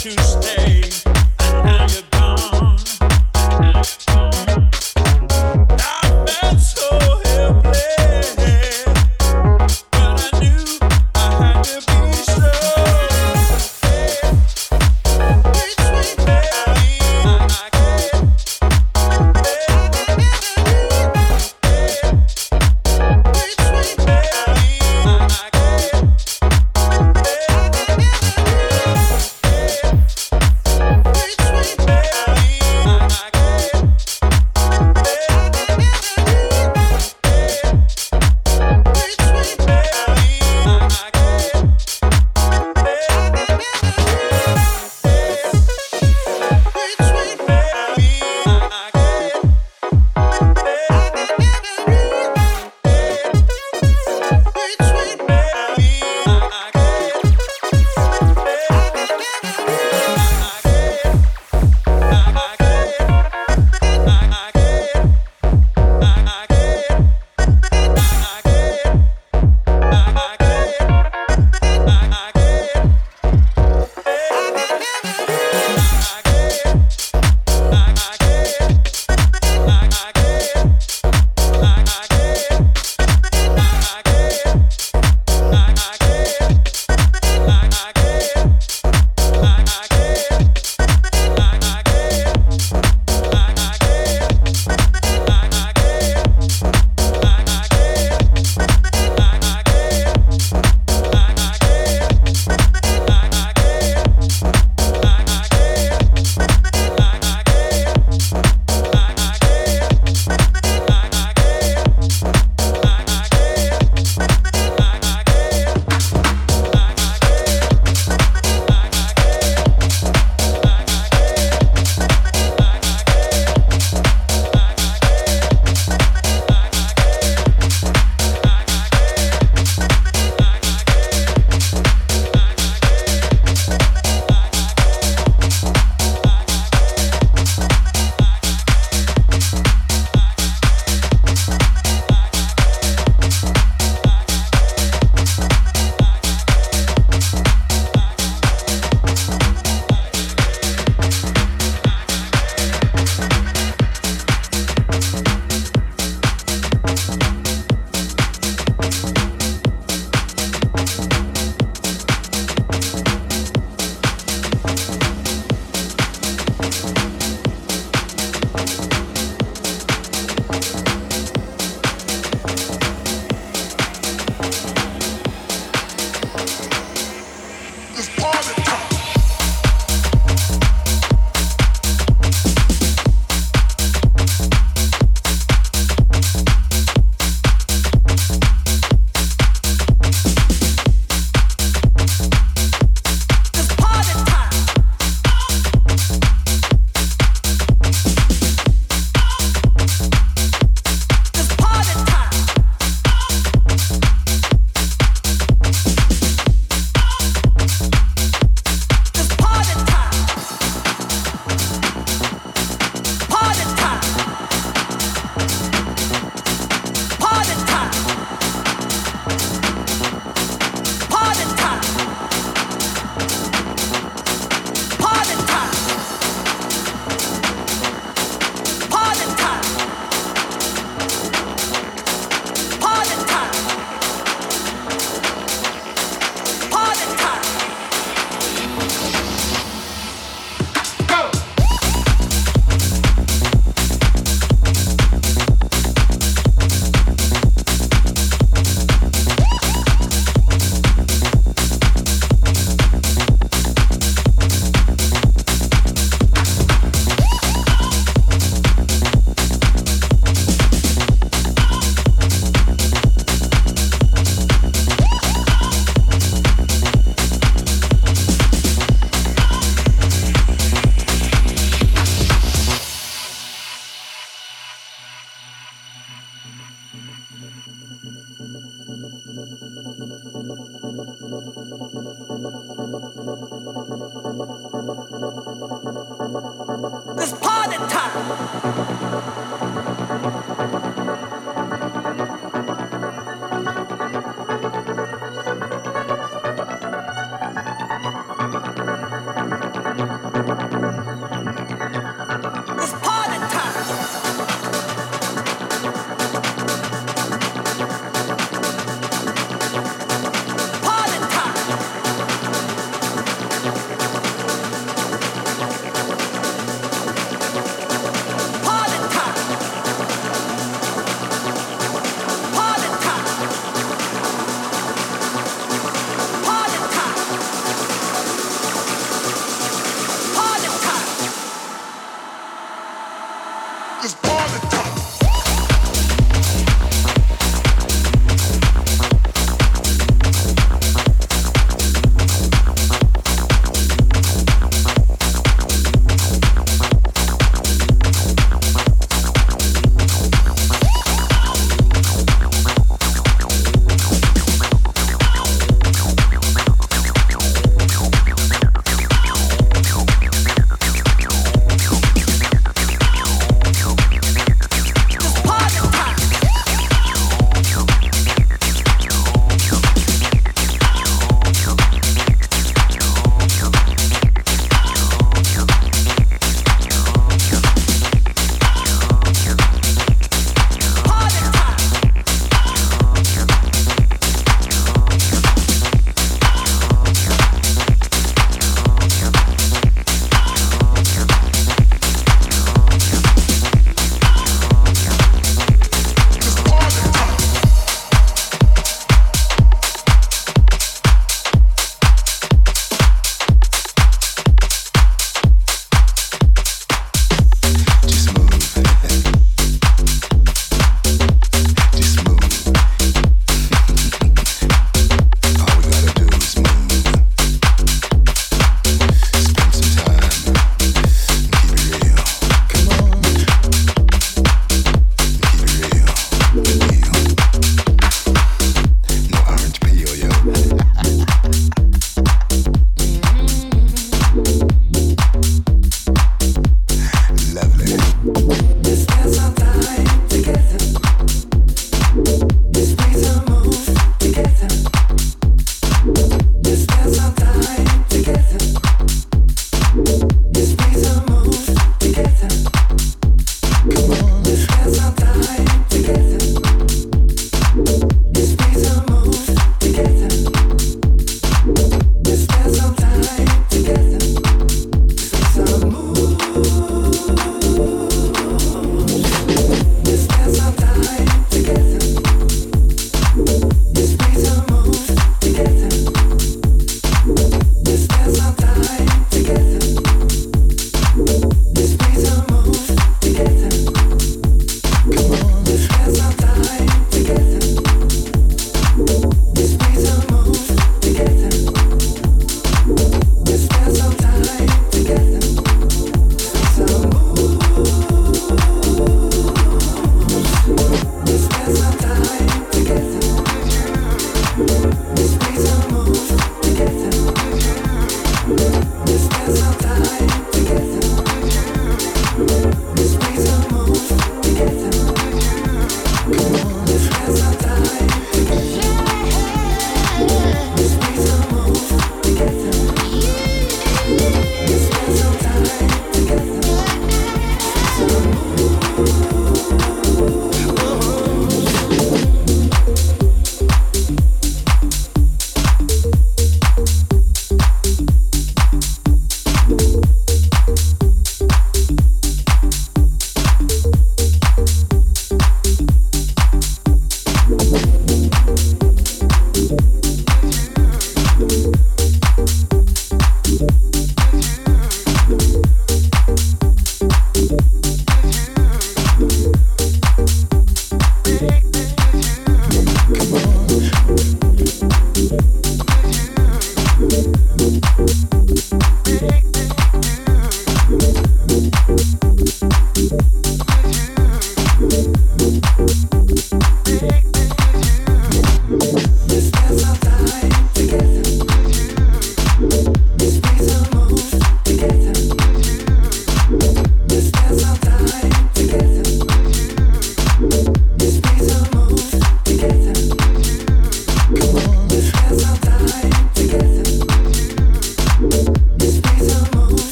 choose